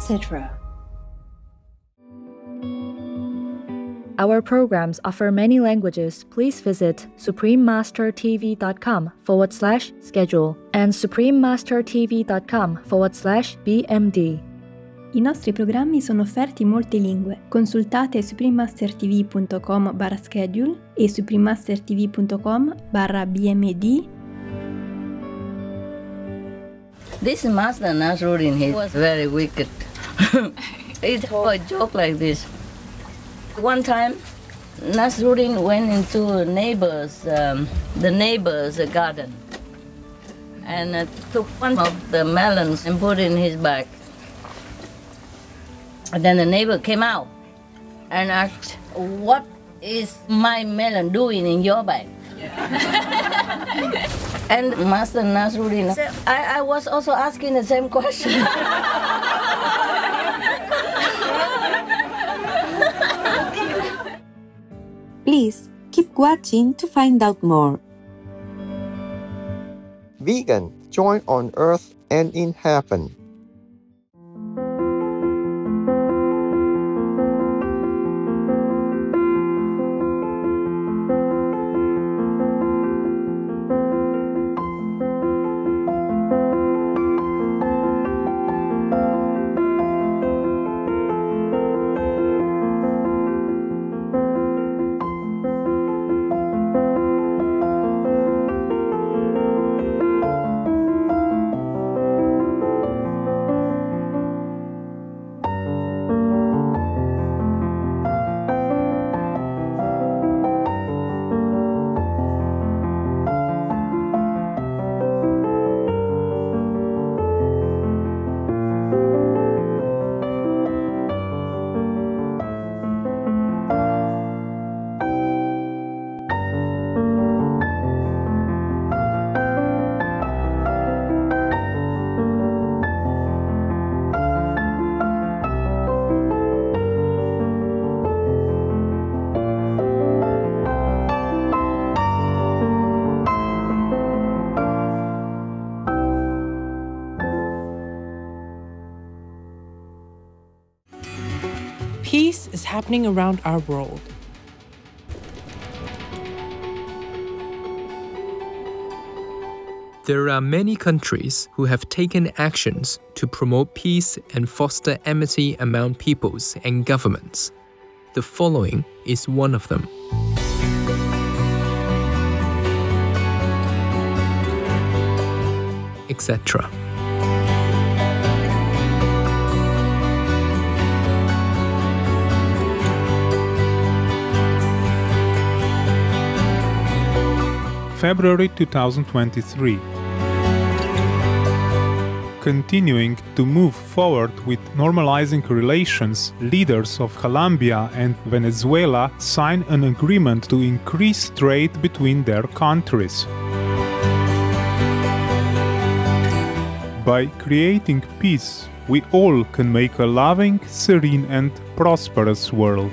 Etc. Our programs offer many languages. Please visit suprememastertv.com forward slash schedule and suprememastertv.com forward slash BMD. I nostri programmi sono offerti in molte lingue. Consultate suprememastertv.com barra schedule e suprememastertv.com barra BMD This master Nasruddin, he was very wicked. he told a joke like this. One time, Nasruddin went into neighbor's, um, the neighbor's garden and uh, took one of the melons and put it in his bag. And then the neighbor came out and asked, What is my melon doing in your bag? and Master Nasruddin said, I, I was also asking the same question. Please keep watching to find out more. Vegan, join on earth and in heaven. Happening around our world. There are many countries who have taken actions to promote peace and foster amity among peoples and governments. The following is one of them. Etc. February 2023. Continuing to move forward with normalizing relations, leaders of Colombia and Venezuela sign an agreement to increase trade between their countries. By creating peace, we all can make a loving, serene, and prosperous world.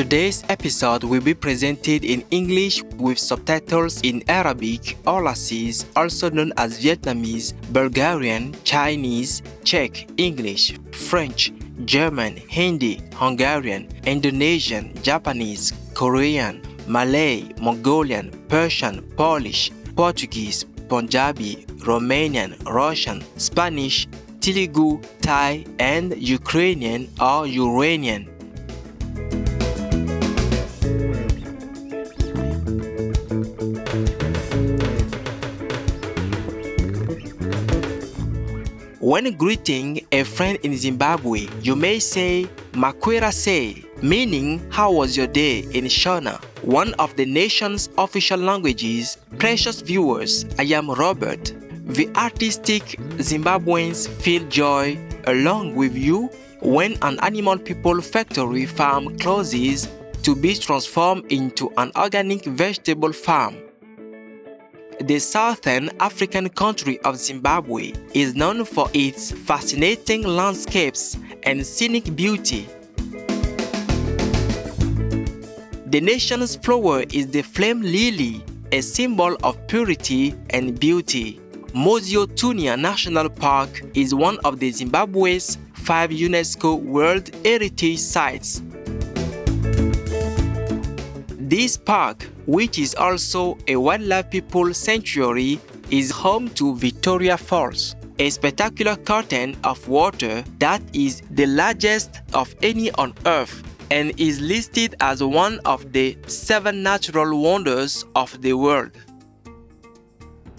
Today's episode will be presented in English with subtitles in Arabic, Aulacese, also known as Vietnamese, Bulgarian, Chinese, Czech, English, French, German, Hindi, Hungarian, Indonesian, Japanese, Korean, Malay, Mongolian, Persian, Polish, Portuguese, Punjabi, Romanian, Russian, Spanish, Telugu, Thai, and Ukrainian or Uranian. When greeting a friend in Zimbabwe, you may say Maswera sei, meaning how was your day in Shona, one of the nation's official languages. Precious viewers, I am Robert. The artistic Zimbabweans feel joy along with you when an animal people factory farm closes to be transformed into an organic vegetable farm. The southern African country of Zimbabwe is known for its fascinating landscapes and scenic beauty. The nation's flower is the flame lily, a symbol of purity and beauty. Mosi-oa-Tunya National Park is one of the Zimbabwe's five UNESCO World Heritage Sites. This park, which is also a wildlife people sanctuary, is home to Victoria Falls, a spectacular curtain of water that is the largest of any on earth and is listed as one of the seven natural wonders of the world.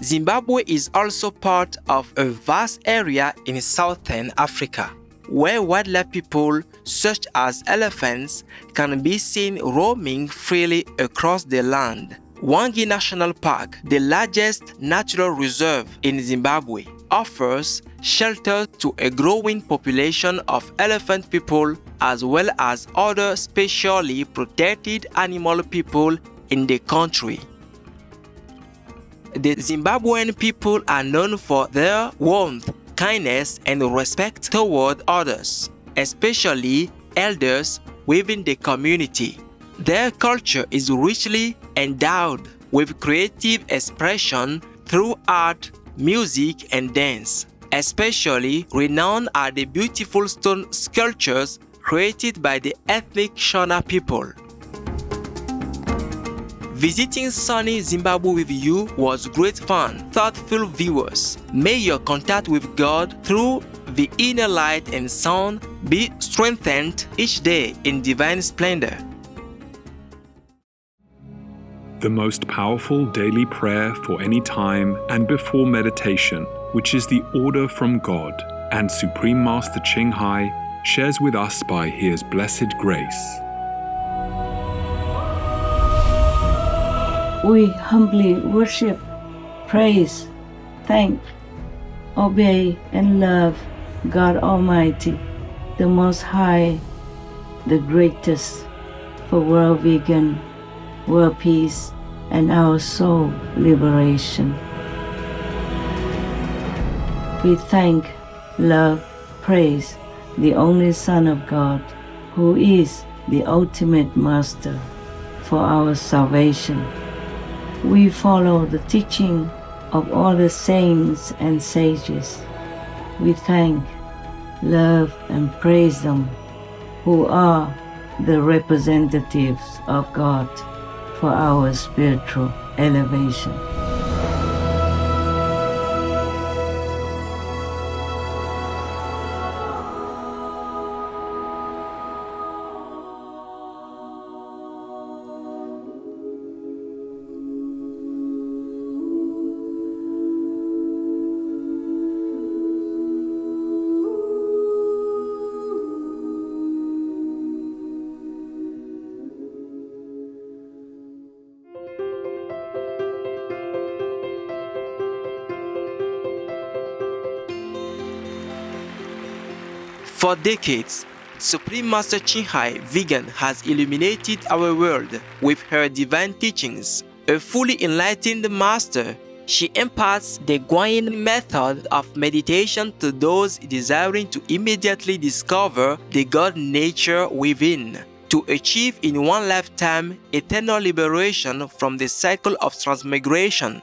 Zimbabwe is also part of a vast area in southern Africa where wildlife people such as elephants can be seen roaming freely across the land. Hwange National Park, the largest natural reserve in Zimbabwe, offers shelter to a growing population of elephant people as well as other specially protected animal people in the country. The Zimbabwean people are known for their warmth kindness and respect toward others, especially elders within the community. Their culture is richly endowed with creative expression through art, music, and dance. Especially renowned are the beautiful stone sculptures created by the ethnic Shona people. Visiting sunny Zimbabwe with you was great fun, thoughtful viewers. May your contact with God through the inner light and sound be strengthened each day in divine splendor. The most powerful daily prayer for any time and before meditation, which is the order from God, and Supreme Master Ching Hai shares with us by His blessed grace. we humbly worship, praise, thank, obey, and love God Almighty, the Most High, the greatest, for world vegan, world peace, and our soul liberation. We thank, love, praise the only Son of God, who is the ultimate Master for our salvation we follow the teaching of all the saints and sages. We thank, love, and praise them who are the representatives of God for our spiritual elevation. For decades, Supreme Master Ching Hai Vegan has illuminated our world with her divine teachings. A fully enlightened master, she imparts the Guanyin method of meditation to those desiring to immediately discover the God nature within, to achieve in one lifetime eternal liberation from the cycle of transmigration.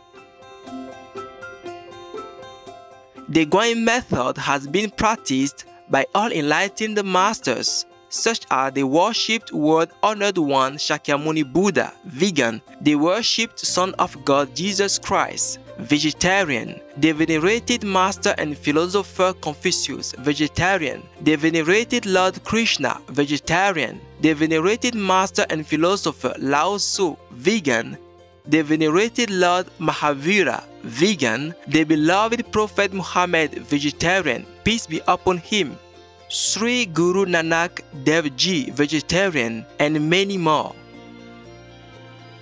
The Guanyin method has been practiced by all enlightened masters. Such are the worshipped world honored one Shakyamuni Buddha, vegan, the worshipped Son of God Jesus Christ, vegetarian, the venerated master and philosopher Confucius, vegetarian, the venerated Lord Krishna, vegetarian, the venerated master and philosopher Lao Tzu, vegan, the venerated Lord Mahavira, vegan, the beloved Prophet Muhammad, vegetarian, peace be upon him, Sri Guru Nanak Dev Ji, vegetarian, and many more.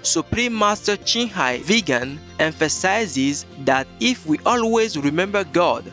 Supreme Master Ching Hai, vegan, emphasizes that if we always remember God,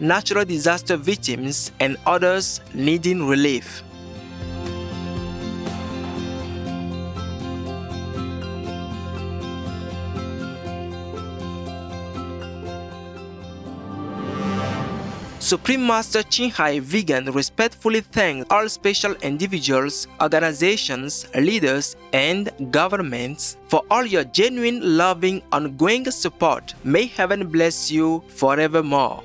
natural disaster victims, and others needing relief. Supreme Master Ching Hai Vegan respectfully thanks all special individuals, organizations, leaders, and governments for all your genuine, loving, ongoing support. May heaven bless you forevermore.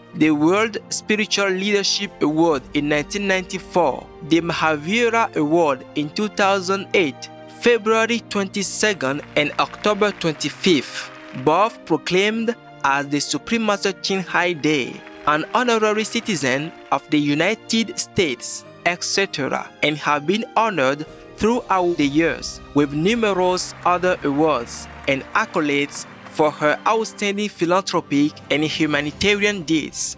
the World Spiritual Leadership Award in 1994, the Mahavira Award in 2008, February 22nd and October 25th both proclaimed as the Supreme Master Ching Hai Day, an honorary citizen of the United States, etc., and have been honored throughout the years with numerous other awards and accolades for her outstanding philanthropic and humanitarian deeds.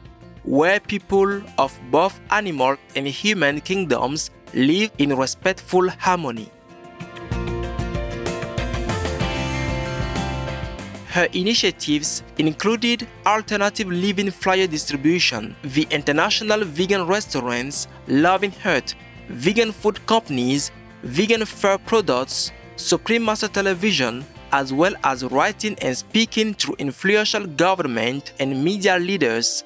where people of both animal and human kingdoms live in respectful harmony. Her initiatives included alternative living flyer distribution, the international vegan restaurants Loving Heart, vegan food companies, vegan fur products, Supreme Master Television, as well as writing and speaking to influential government and media leaders,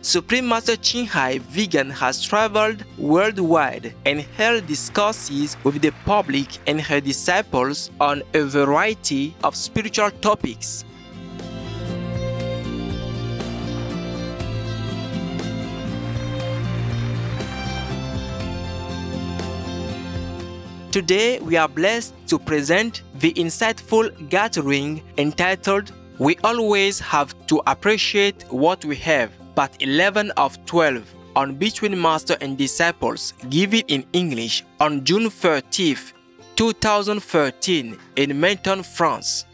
Supreme Master Ching Hai Vegan has traveled worldwide and held discourses with the public and her disciples on a variety of spiritual topics. Today, we are blessed to present the insightful gathering entitled We Always Have to Appreciate What We Have, Part 11 of 12 on Between Master and Disciples, given in English on June 30th, 2013 in Menton, France.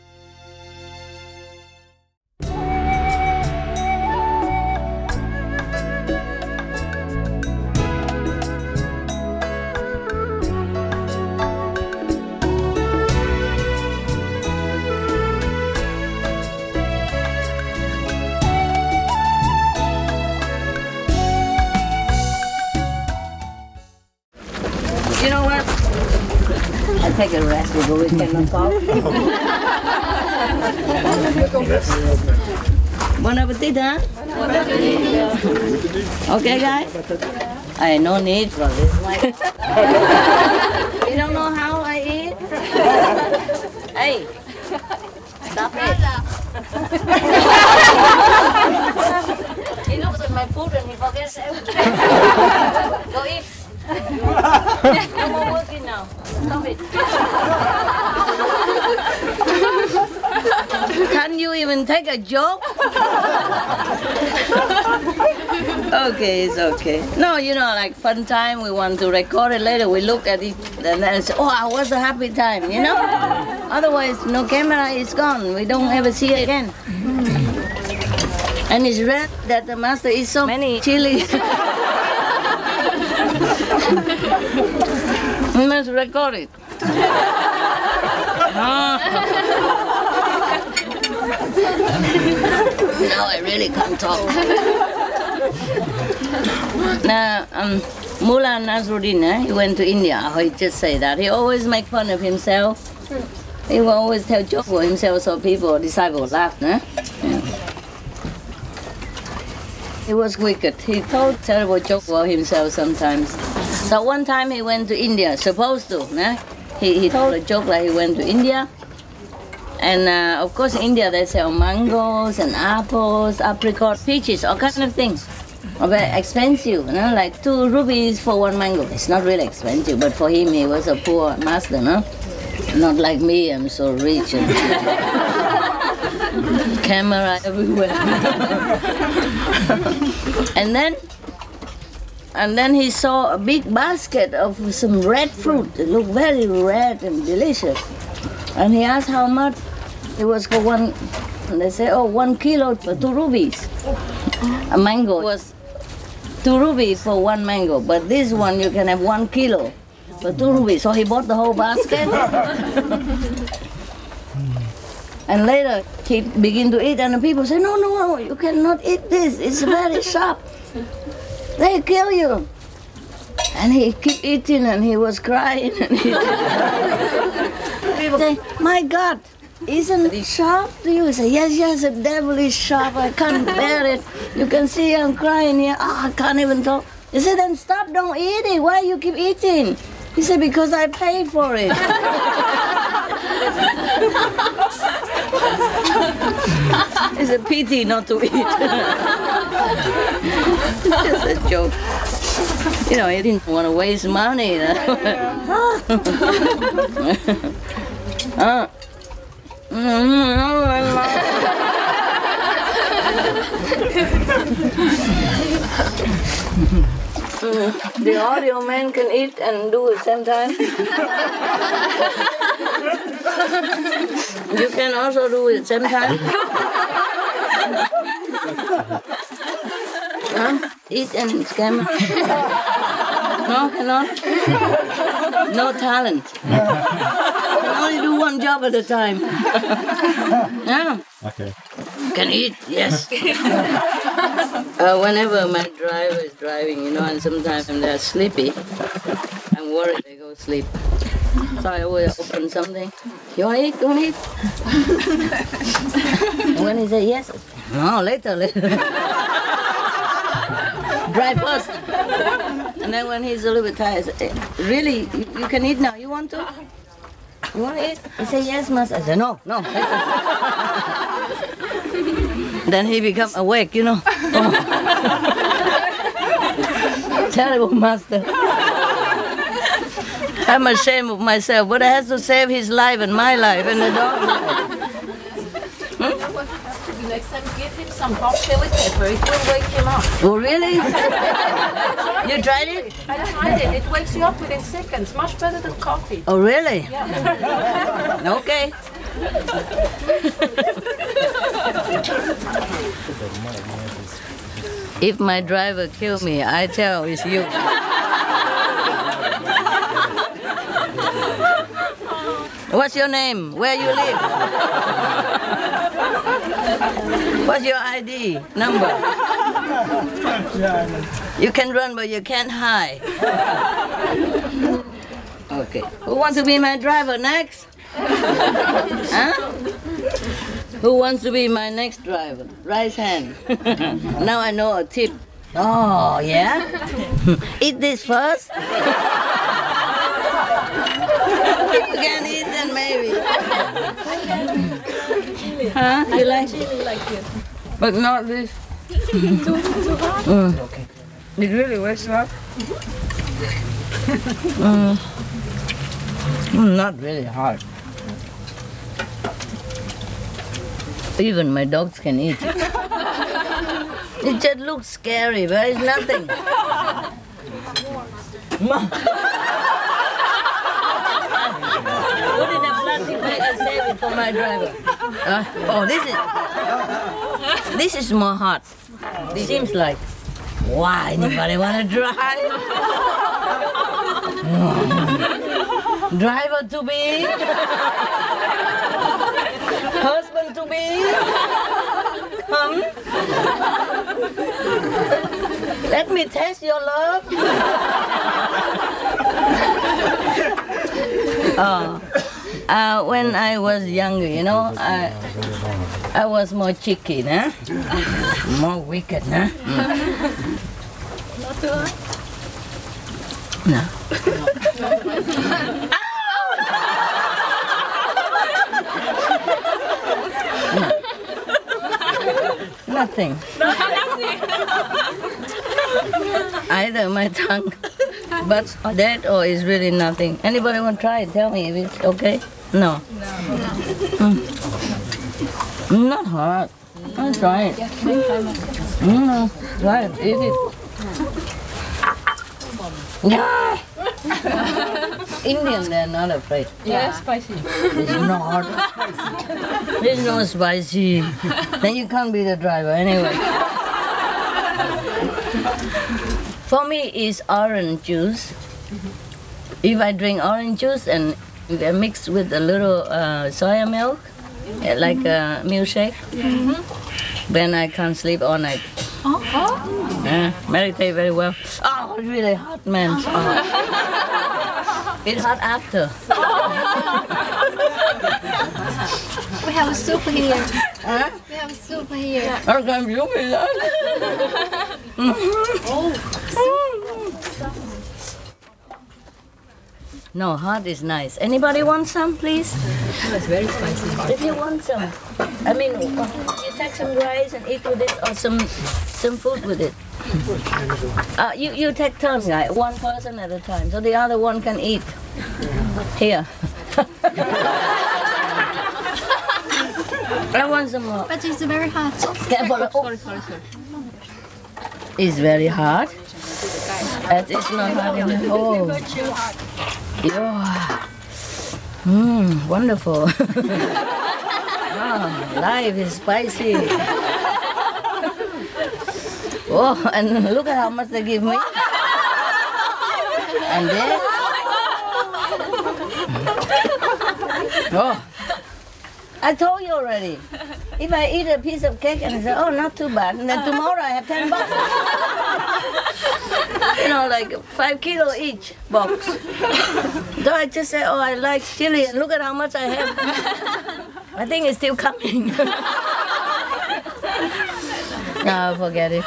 Before we can talk. bon appetit, huh? Okay, guys? I no need for this one. you don't know how I eat? hey, stop it. he looks at my food and he forgets everything. Go eat. Stop it. Can you even take a joke? okay, it's okay. No, you know, like fun time, we want to record it later. We look at it and then say, oh, it was a happy time, you know? Otherwise, no camera is gone. We don't ever see it again. And it's rare that the master is so many chili. we must record it. now I really can't talk. now, um, Mullah Nasruddin, eh, he went to India. I just say that. He always make fun of himself. He will always tell jokes for himself so people, disciples laugh. Eh? Yeah. He was wicked. He told terrible jokes for himself sometimes. So one time he went to India, supposed to. Eh? He, he told a joke like he went to India. And uh, of course, in India they sell mangoes and apples, apricot, peaches, all kinds of things. Very expensive, you know, like two rupees for one mango. It's not really expensive, but for him, he was a poor master, no? Not like me, I'm so rich. And camera everywhere. and then And then he saw a big basket of some red fruit. It looked very red and delicious. And he asked how much it was for one. And they said, oh, one kilo for two rubies. A mango was two rubies for one mango, but this one you can have one kilo for two rubies. So he bought the whole basket. and later he began to eat, and the people say, no, no, no, you cannot eat this. It's very sharp. They kill you. And he keep eating, and he was crying. And he people say, my God, isn't it sharp to you? He said, yes, yes, the devil is sharp. I can't bear it. You can see I'm crying here. Oh, I can't even talk. He said, then stop, don't eat it. Why you keep eating? He said, because I paid for it. it's a pity not to eat. it's a joke. You know, he didn't want to waste money. Ah. the audio man can eat and do at the same time. you can also do it at the same time. Huh? Eat and scam. No, cannot. No talent. Can only do one job at a time. yeah. Okay. Can eat, yes. uh, whenever my driver is driving, you know, and sometimes when they're sleepy, I'm worried they go sleep. So I always open something. You want to eat? You want to eat? when he say yes, no, later, later. Drive first. And then when he's a little bit tired, say, eh, really, you, can eat now. You want to? You want to eat? He say yes, master. I say no, no. then he become awake, you know. Terrible master. I'm ashamed of myself, but I have to save his life and my life and the dog's life. Next time, give him some hot chili pepper. It will wake him up. Oh, really? you tried it? I tried it. It wakes you up within seconds. Much better than coffee. Oh, really? Yeah. Okay. if my driver kill me, I tell it's you. What's your name? Where you live? What's your ID number? You can run, but you can't hide. Okay. Who wants to be my driver next? huh? Who wants to be my next driver? Right hand. now I know a tip. Oh, yeah? Eat this first. you can eat then maybe. Huh? You like it? But not this. Too too Mm. It really wakes up? Mm. Mm, Not really hard. Even my dogs can eat it. It just looks scary, but it's nothing. Ma- Put in for my driver. Uh, oh, this is this is more hot. It seems like. Why anybody wanna drive? Driver to be, husband to be, come. Let me test your love. oh, uh, when I was younger, you know, I, I was more cheeky, huh? More wicked, huh? No. Nothing. Either my tongue, but that or is really nothing. Anybody want to try it? Tell me if it's okay. No. Mm. Not hard. I'll try it. Mm, no, try it. Eat it. Yeah. Indian, they're not afraid. Yeah, spicy. It's not spicy. There's no spicy. then you can't be the driver anyway. For me, it's orange juice. If I drink orange juice and I mix with a little uh, soya milk, like a milkshake, mm-hmm. then I can't sleep all night. Oh. Yeah, meditate very well. Oh, it's really hot, man. Oh. It's hot after. We have a soup here. Huh? We have a soup here. How come you be that? No, hot is nice. Anybody want some, please? It's very spicy. If you want some, I mean, you take some rice and eat with it, or some some food with it. Uh, you you take turns, guy. One person at a time, so the other one can eat. Here. I want some more. But it's very hot. Careful. Oh, sorry, sorry, sorry. It's very hard. It is not hard enough. Oh, yeah. Mmm, wonderful. Ah, life is spicy. Oh, and look at how much they give me. And then, oh, I told you already. If I eat a piece of cake and I say, oh, not too bad, and then tomorrow I have 10 boxes. You know, like five kilo each box. So I just say, oh, I like chili, and look at how much I have. I think it's still coming. no, forget it.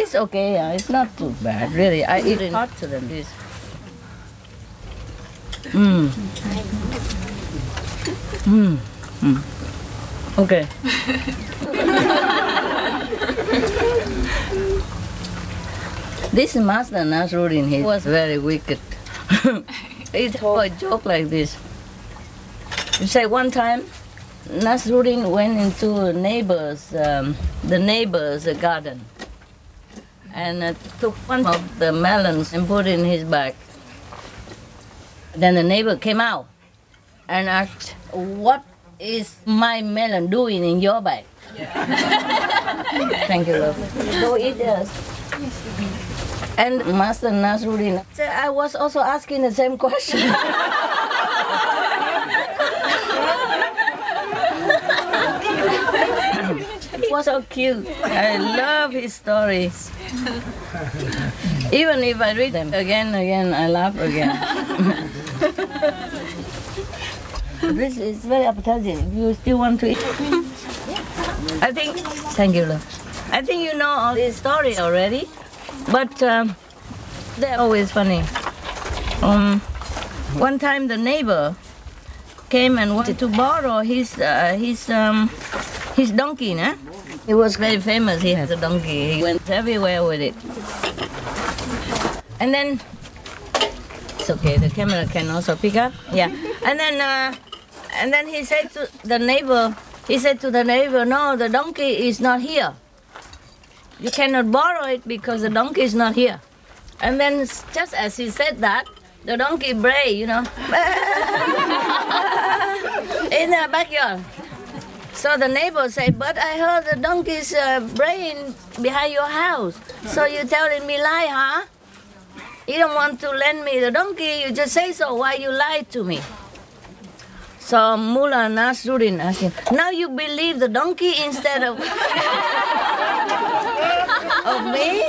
It's okay, yeah, it's not too bad, really. I eat it hotter than this. Mmm. Mmm. Mm. Okay. This master Nasruddin, he was very wicked. he told a joke like this. You say one time, Nasruddin went into a neighbor's, um, the neighbor's garden, and uh, took one of the melons and put in his bag. Then the neighbor came out and asked, "What is my melon doing in your bag?" Thank you, love. Go eat this. And Master Nasruddin I was also asking the same question. it was so cute. I love his stories. Even if I read them again and again, I laugh again. this is very appetizing. If you still want to eat. I think, thank you, love. I think you know all these stories already, but um, they're always funny. Um, one time the neighbor came and wanted to borrow his uh, his um, his donkey. Nah? He was very famous. He had a donkey. He went everywhere with it. And then it's okay. The camera can also pick up. Yeah. And then uh, and then he said to the neighbor. He said to the neighbor, "No, the donkey is not here. You cannot borrow it because the donkey is not here." And then just as he said that, the donkey bray, you know, in the backyard. So the neighbor said, "But I heard the donkey's uh, braying behind your house. So you telling me lie, huh? You don't want to lend me the donkey. You just say so. Why you lie to me?" So Mullah Nasruddin asked him, "Now you believe the donkey instead of of me?"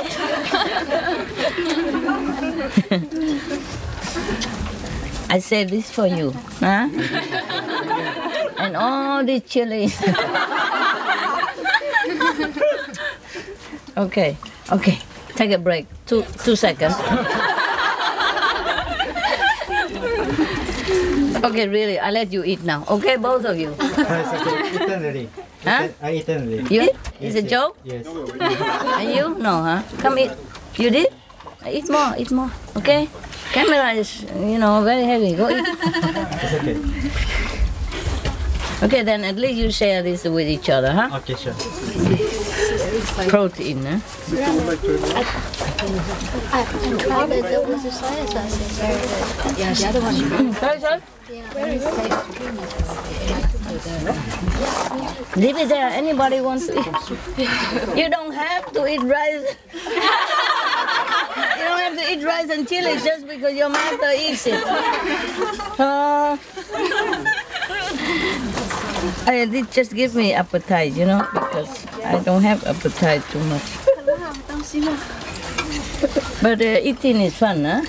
I said this for you, huh? and all the chili. okay, okay. Take a break. Two two seconds. okay, really. I let you eat now. Okay, both of you. Eternally. Huh? I eternally. You? Is it joke? Yes. And you? No, huh? Come eat. You did? Eat more, eat more. Okay? Camera is, you know, very heavy. Go eat. It's okay. Okay, then at least you share this with each other, huh? Okay, sure. Protein, huh? I tried the double exercise. That's very good. Yeah, the other one. Leave it there. Anybody wants to eat? You don't have to eat rice. you don't have to eat rice and chili just because your master eats it. Uh, I did just give me appetite, you know, because I don't have appetite too much But uh, eating is fun, huh?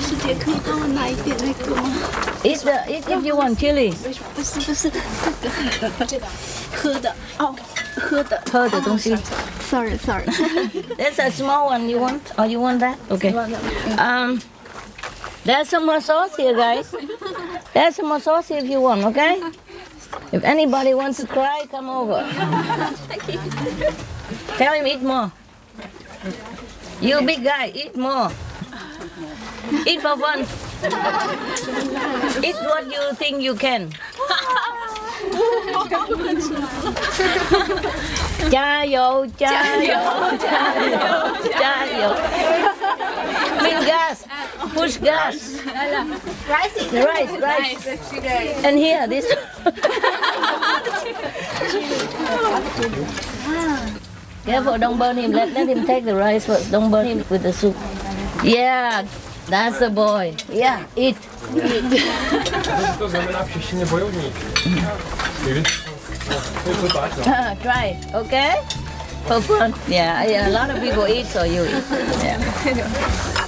师姐可以帮我拿一点那个吗？ Eat the eat if you want chili. 不是不是，这个喝的哦，喝的喝的东西。 Sorry sorry。 That's a small one you want? Or you want that? Okay. Um, there's some more sauce here, guys. There's some more sauce if you want, okay? If anybody wants to cry, come over. Tell him eat more. You big guy, eat more. Eat for fun. Eat what you think you can. cha yo, cha yo. Big gas, push gas. Rice, rice, rice. And here, this. Careful, don't burn him. Let, let him take the rice first. Don't burn him with the soup. Yeah, that's the boy. Yeah, eat. Try, okay? For fun. Yeah, yeah, a lot of people eat, so you eat. Yeah.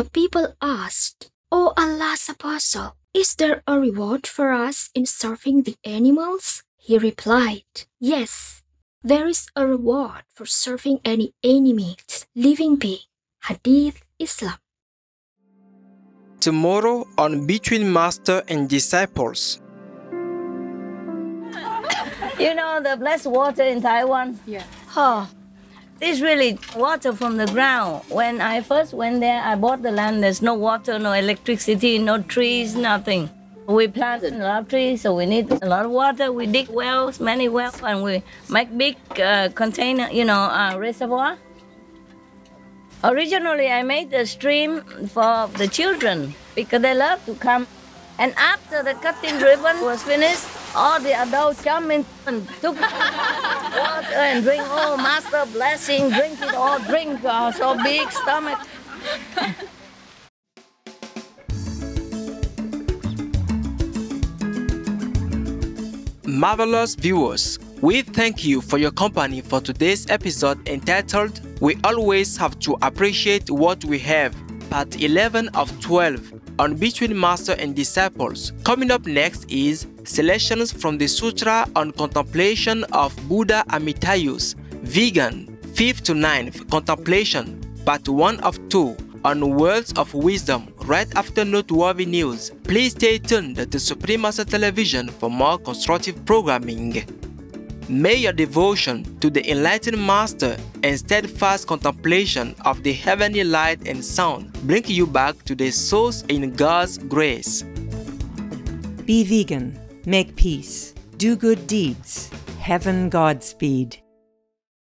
The people asked, O Allah's apostle, is there a reward for us in serving the animals? He replied, Yes, there is a reward for serving any animate living being. Hadith Islam. Tomorrow on Between Master and Disciples. You know the blessed water in Taiwan? Yeah. Oh, this really water from the ground. When I first went there, I bought the land. There's no water, no electricity, no trees, nothing. We planted a lot of trees, so we need a lot of water. We dig wells, many wells, and we make big uh, container, you know, uh, reservoir. Originally, I made the stream for the children because they love to come. And after the cutting ribbon was finished, all the adults come in and took water and drink. Oh, master blessing, drink it all, drink. Uh, so big stomach. Marvelous viewers, we thank you for your company for today's episode entitled We Always Have to Appreciate What We Have, part 11 of 12 on Between Master and Disciples. Coming up next is selections from the Sutra on Contemplation of Buddha Amitayus, Vegan, 5th to 9th Contemplation, part 1 of 2 on Words of Wisdom right after noteworthy news. Please stay tuned to Supreme Master Television for more constructive programming. May your devotion to the enlightened Master and steadfast contemplation of the heavenly light and sound bring you back to the source in God's grace. Be vegan, make peace, do good deeds. Heaven Godspeed.